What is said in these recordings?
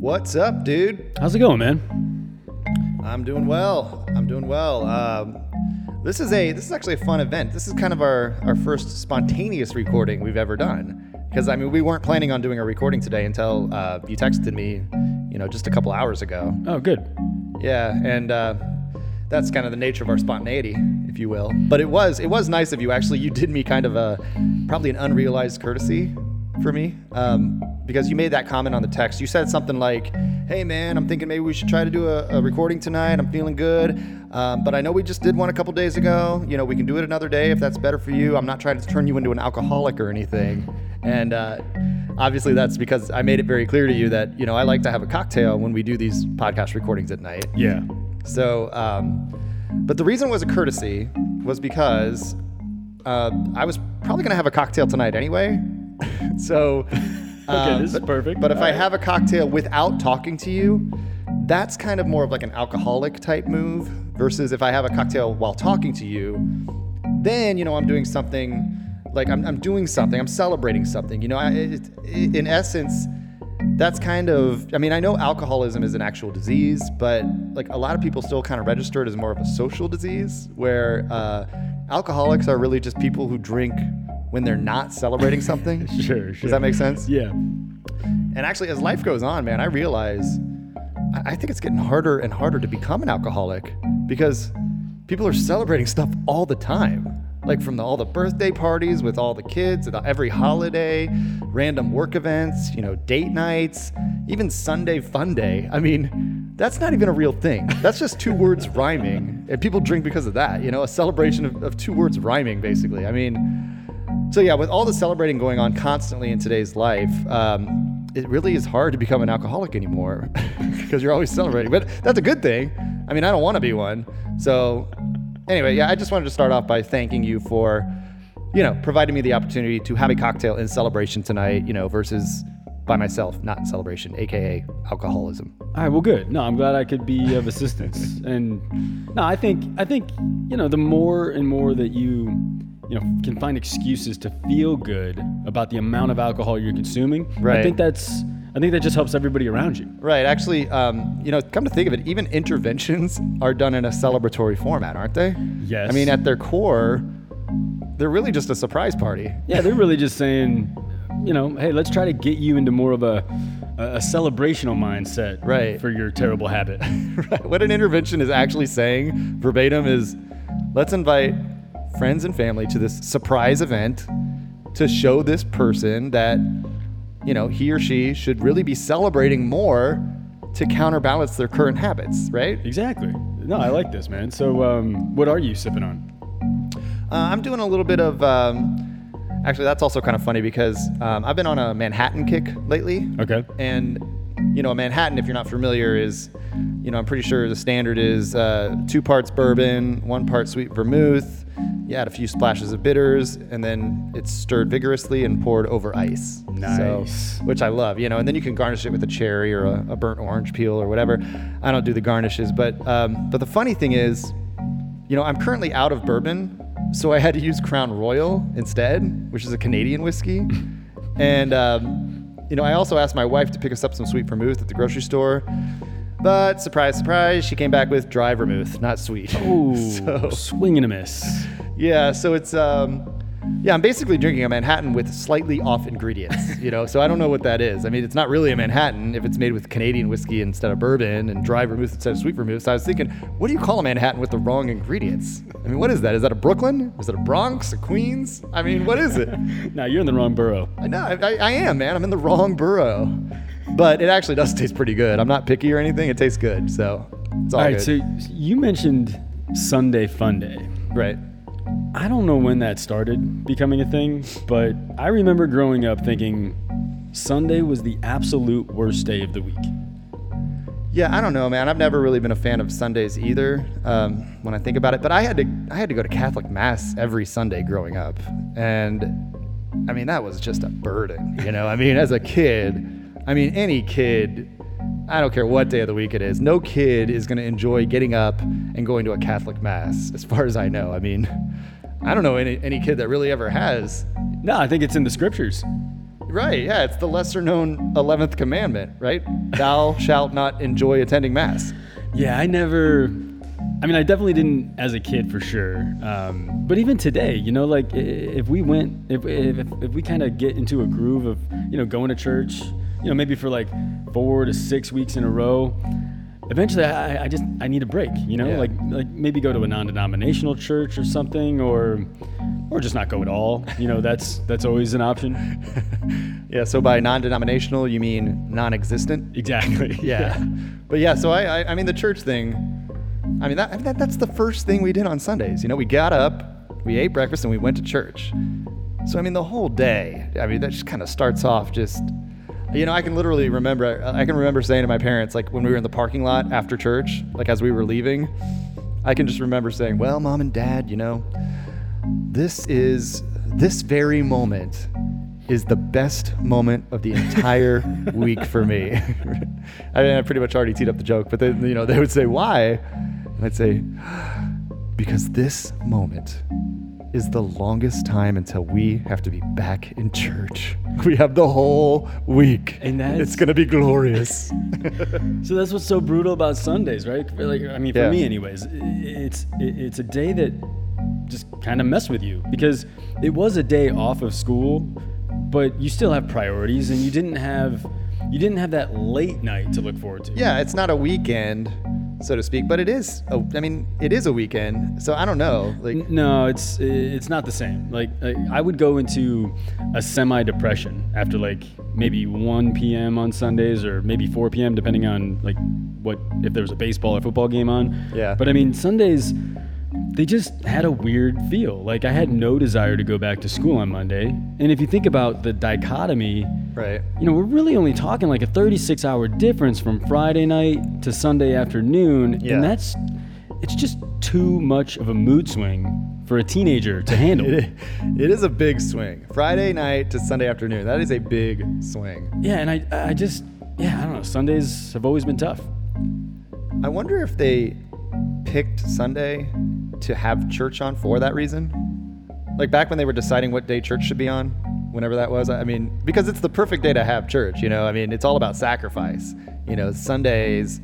What's up, dude? How's it going, man? I'm doing well. I'm doing well. Um, this is a this is actually a fun event. This is kind of our our first spontaneous recording we've ever done. Because I mean, we weren't planning on doing a recording today until uh, you texted me, you know, just a couple hours ago. Oh, good. Yeah, and uh, that's kind of the nature of our spontaneity, if you will. But it was it was nice of you. Actually, you did me kind of a probably an unrealized courtesy for me um, because you made that comment on the text. You said something like, "Hey, man, I'm thinking maybe we should try to do a, a recording tonight. I'm feeling good, um, but I know we just did one a couple days ago. You know, we can do it another day if that's better for you. I'm not trying to turn you into an alcoholic or anything." And uh, obviously, that's because I made it very clear to you that you know I like to have a cocktail when we do these podcast recordings at night. Yeah. So, um, but the reason was a courtesy was because uh, I was probably going to have a cocktail tonight anyway. so, um, this is perfect. But if I have a cocktail without talking to you, that's kind of more of like an alcoholic type move versus if I have a cocktail while talking to you, then, you know, I'm doing something like I'm, I'm doing something, I'm celebrating something. You know, I, it, it, in essence, that's kind of i mean i know alcoholism is an actual disease but like a lot of people still kind of register it as more of a social disease where uh, alcoholics are really just people who drink when they're not celebrating something. Sure, does that make sense? Yeah. and actually as life goes on man i realize i think it's getting harder and harder to become an alcoholic because people are celebrating stuff all the time. Like from the, all the birthday parties with all the kids every holiday random work events you know date nights even sunday fun day. I mean that's not even a real thing. That's just two words rhyming and people drink because of that you know a celebration of, of two words rhyming basically. I mean so yeah, with all the celebrating going on constantly in today's life, um, it really is hard to become an alcoholic anymore because you're always celebrating. But that's a good thing. I mean, I don't want to be one. So anyway, yeah, I just wanted to start off by thanking you for, you know, providing me the opportunity to have a cocktail in celebration tonight. You know, versus by myself, not in celebration, aka alcoholism. All right. Well, good. No, I'm glad I could be of assistance. and no, I think I think you know the more and more that you you know can find excuses to feel good about the amount of alcohol you're consuming. Right. I think that's I think that just helps everybody around you. Right. Actually, um, you know, come to think of it, even interventions are done in a celebratory format, aren't they? Yes. I mean, at their core, they're really just a surprise party. Yeah, they're really just saying, you know, hey, let's try to get you into more of a a, celebrational mindset Right. for your terrible habit. Right. What an intervention is actually saying verbatim is let's invite friends and family to this surprise event to show this person that, you know, he or she should really be celebrating more to counterbalance their current habits, right? exactly. No, I like this, man. So, um, what are you sipping on? Uh, I'm doing a little bit of. Um, actually, that's also kind of funny because um, I've been on a Manhattan kick lately. Okay. And, you know, a Manhattan, if you're not familiar, is, you know, I'm pretty sure the standard is uh, two parts bourbon, one part sweet vermouth. You add a few splashes of bitters, and then it's stirred vigorously and poured over ice. So, Nice. which I love, you know, and then you can garnish it with a cherry or a, a burnt orange peel or whatever. I don't do the garnishes, but um, but the funny thing is, you know, I'm currently out of bourbon, so I had to use Crown Royal instead, which is a Canadian whiskey. And, um, you know, I also asked my wife to pick us up some sweet vermouth at the grocery store. But surprise, surprise, she came back with dry vermouth, not sweet. Ooh, so, swing and a miss. Yeah, so it's, um, yeah, I'm basically drinking a Manhattan with slightly off ingredients, you know, so I don't know what that is. I mean, it's not really a Manhattan if it's made with Canadian whiskey instead of bourbon and dry vermouth instead of sweet vermouth. So I was thinking, what do you call a Manhattan with the wrong ingredients? I mean, what is that? Is that a Brooklyn? Is it a Bronx? A Queens? I mean, what is it? Now you're in the wrong borough. I know, I, I, I am, man. I'm in the wrong borough. But it actually does taste pretty good. I'm not picky or anything. It tastes good. So it's all, All right, good. so you mentioned Sunday Fun Day. right. I don't know when that started becoming a thing, but I remember growing up thinking Sunday was the absolute worst day of the week. Yeah, I don't know, man. I've never really been a fan of Sundays either. Um, when I think about it, but I had to I had to go to Catholic mass every Sunday growing up, and I mean that was just a burden, you know. I mean, as a kid, I mean any kid, I don't care what day of the week it is, no kid is going to enjoy getting up and going to a Catholic mass, as far as I know. I mean, I don't know any any kid that really ever has. No, I think it's in the scriptures. Right, yeah, it's the lesser known 11th commandment, right? Thou shalt not enjoy attending Mass. Yeah, I never. I mean, I definitely didn't as a kid for sure. Um, but even today, you know, like if we went, if if, if we kind of get into a groove of, you know, going to church, you know, maybe for like four to six weeks in a row, eventually I, I just I need a break. You know, Yeah. like like maybe go to a non-denominational church or something, or or just not go at all. You know, that's that's always an option. Yeah, so by non denominational, you mean non existent? Exactly. Yeah. But yeah, so I, I, I mean, the church thing, I mean, that, I mean, that, that's the first thing we did on Sundays. You know, we got up, we ate breakfast, and we went to church. So, I mean, the whole day, I mean, that just kind of starts off just, you know, I can literally remember, I can remember saying to my parents, like when we were in the parking lot after church, like as we were leaving, I can just remember saying, well, mom and dad, you know, this is, this very moment is the best moment of the entire week for me. I mean, I pretty much already teed up the joke, but then, you know, they would say, why? And I'd say, because this moment is the longest time until we have to be back in church. We have the whole week. And that's- it's going to be glorious. So that's what's so brutal about Sundays, right? Like, I mean, for Yeah. me, anyways, it's it's a day that just kind of mess with you because it was a day off of school, but you still have priorities, and you didn't have you didn't have that late night to look forward to. yeah, it's not a weekend, so to speak, but it is. A, I mean, it is a weekend. So I don't know. Like, No, it's it's not the same. Like, like I would go into a semi depression after like maybe 1 p.m. on Sundays or maybe 4 p.m. depending on like what if there was a baseball or football game on. Yeah. But I mean Sundays they just had a weird feel. Like I had no desire to go back to school on Monday. And if you think about the dichotomy, right. you know, we're really only talking like a 36 hour difference from Friday night to Sunday afternoon. Yeah. And that's, it's just too much of a mood swing for a teenager to handle. It, it is a big swing. Friday night to Sunday afternoon. That is a big swing. yeah. And I, I just, yeah, I don't know. Sundays have always been tough. I wonder if they picked Sunday to have church on for that reason. Like back when they were deciding what day church should be on, whenever that was. I mean, because it's the perfect day to have church, you know? I mean, it's all about sacrifice. You know, Sundays,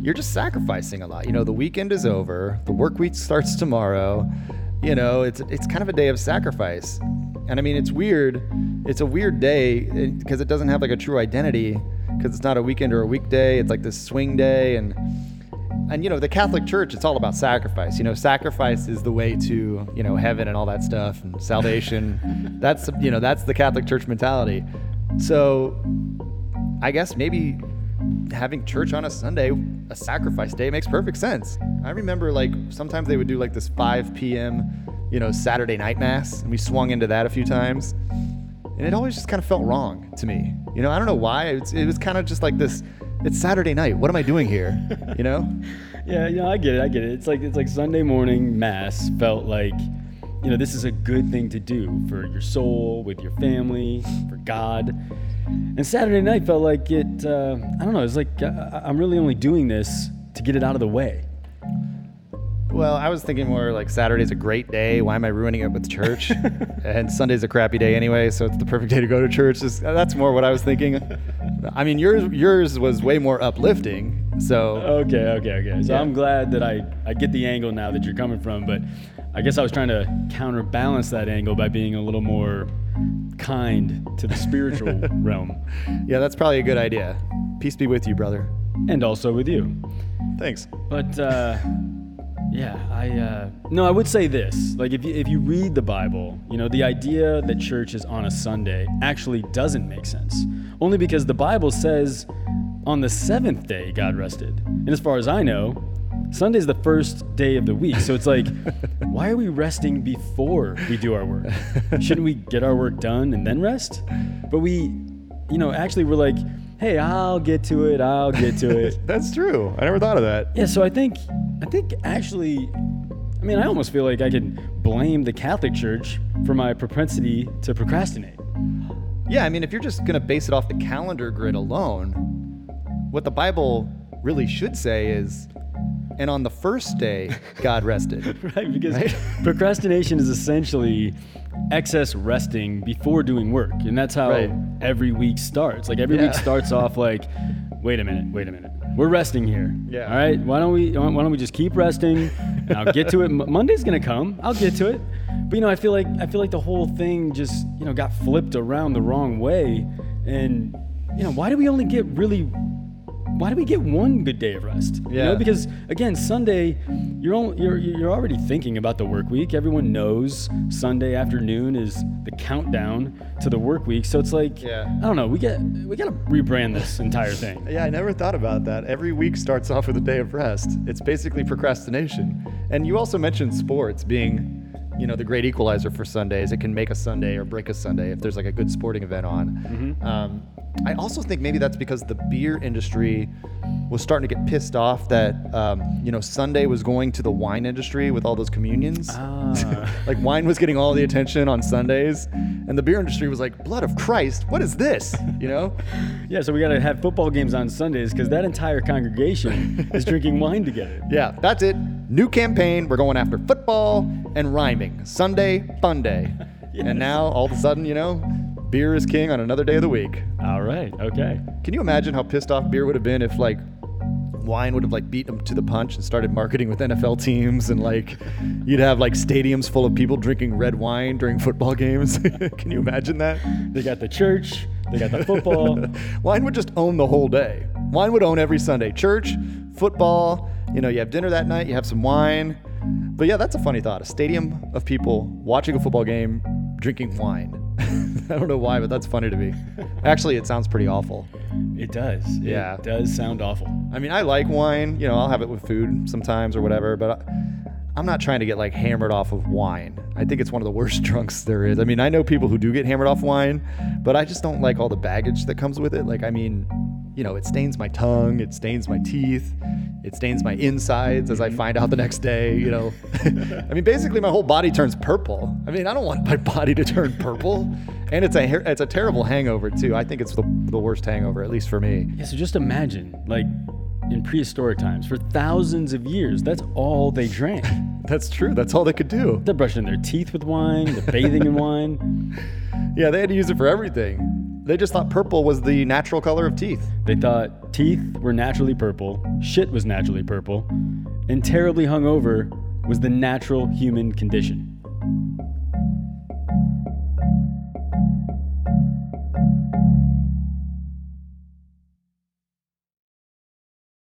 you're just sacrificing a lot. You know, the weekend is over, the work week starts tomorrow. You know, it's it's kind of a day of sacrifice. And I mean, it's weird. It's a weird day because it doesn't have like a true identity because it's not a weekend or a weekday. It's like this swing day and and you know the catholic church it's all about sacrifice you know sacrifice is the way to you know heaven and all that stuff and salvation that's you know that's the catholic church mentality so i guess maybe having church on a sunday a sacrifice day makes perfect sense i remember like sometimes they would do like this 5 p.m you know saturday night mass and we swung into that a few times and it always just kind of felt wrong to me. You know, I don't know why. It's, it was kind of just like this. It's Saturday night. What am I doing here? You know? Yeah, you know, I get it. I get it. It's like it's like Sunday morning mass felt like, you know, this is a good thing to do for your soul, with your family, for God. And Saturday night felt like it. Uh, I don't know. It's like uh, I'm really only doing this to get it out of the way. Well, I was thinking more like Saturday's a great day. Why am I ruining it with church? and Sunday's a crappy day anyway, so it's the perfect day to go to church. Just- that's more what I was thinking. I mean, yours yours was way more uplifting. So Okay, okay, okay. So Yeah. I'm glad that I I get the angle now that you're coming from, but I guess I was trying to counterbalance that angle by being a little more kind to the spiritual realm, yeah, that's probably a good idea. Peace be with you, brother. and also with you. Thanks. But uh, yeah, I uh, no, I would say this: like if you, if you read the Bible, you know, the idea that church is on a Sunday actually doesn't make sense. Only because the Bible says on the seventh day God rested, and as far as I know, Sunday's the first day of the week. So it's like, why are we resting before we do our work? Shouldn't we get our work done and then rest? But we, you know, actually we're like, hey, I'll get to it. I'll get to it. That's true. I never thought of that. Yeah, so I think I think actually I mean I almost feel like I can blame the Catholic Church for my propensity to procrastinate. Yeah, I mean, if you're just going to base it off the calendar grid alone, what the Bible really should say is, and on the first day, God rested. Right? Because Right? procrastination is essentially excess resting before doing work, and that's how Right. every week starts. Like every Yeah. week starts off like, wait a minute, wait a minute, we're resting here. Yeah. All right. Why don't we? Why don't we just keep resting? And I'll get to it. Monday's gonna come. I'll get to it. But you know, I feel like I feel like the whole thing just you know got flipped around the wrong way, and you know, why do we only get really? Why do we get one good day of rest? You Yeah. know, because again, Sunday, you're all, you're you're already thinking about the work week. Everyone knows Sunday afternoon is the countdown to the work week. So it's like, Yeah. I don't know. We get we got to rebrand this entire thing. Yeah, I never thought about that. Every week starts off with a day of rest. It's basically procrastination. And you also mentioned sports being, you know, the great equalizer for Sundays. It can make a Sunday or break a Sunday if there's like a good sporting event on. Um, I also think maybe that's because the beer industry was starting to get pissed off that, um, you know, Sunday was going to the wine industry with all those communions. Ah. like wine was getting all the attention on Sundays, and the beer industry was like, "Blood of Christ, what is this?" You know? Yeah, so we got to have football games on Sundays because that entire congregation is drinking wine together. Yeah, that's it. New campaign. We're going after football and rhyming. Sunday, fun day. Yes. And now, all of a sudden, you know, beer is king on another day of the week. All right. Okay. Can you imagine how pissed off beer would have been if, like, wine would have like beat them to the punch and started marketing with NFL teams and like you'd have like stadiums full of people drinking red wine during football games. Can you imagine that? They got the church. They got the football. Wine would just own the whole day. Wine would own every Sunday. Church, football, you know, you have dinner that night, you have some wine. But yeah, that's a funny thought. A stadium of people watching a football game, drinking wine. I don't know why, but that's funny to me. Actually, it sounds pretty awful. It does. Yeah. It does sound awful. I mean, I like wine, you know, I'll have it with food sometimes or whatever, but I, I'm not trying to get like hammered off of wine. I think it's one of the worst drunks there is. I mean, I know people who do get hammered off wine, but I just don't like all the baggage that comes with it. Like, I mean, you know, it stains my tongue, it stains my teeth, it stains my insides as I mm-hmm. find out the next day, you know. I mean, basically my whole body turns purple. I mean, I don't want my body to turn purple. And it's a it's a terrible hangover too. I think it's the, the worst hangover at least for me. Yeah, so just imagine, like in prehistoric times, for thousands of years, that's all they drank. That's true. That's all they could do. They're brushing their teeth with wine, they're bathing in wine. Yeah, they had to use it for everything. They just thought purple was the natural color of teeth. They thought teeth were naturally purple, shit was naturally purple, and terribly hungover was the natural human condition.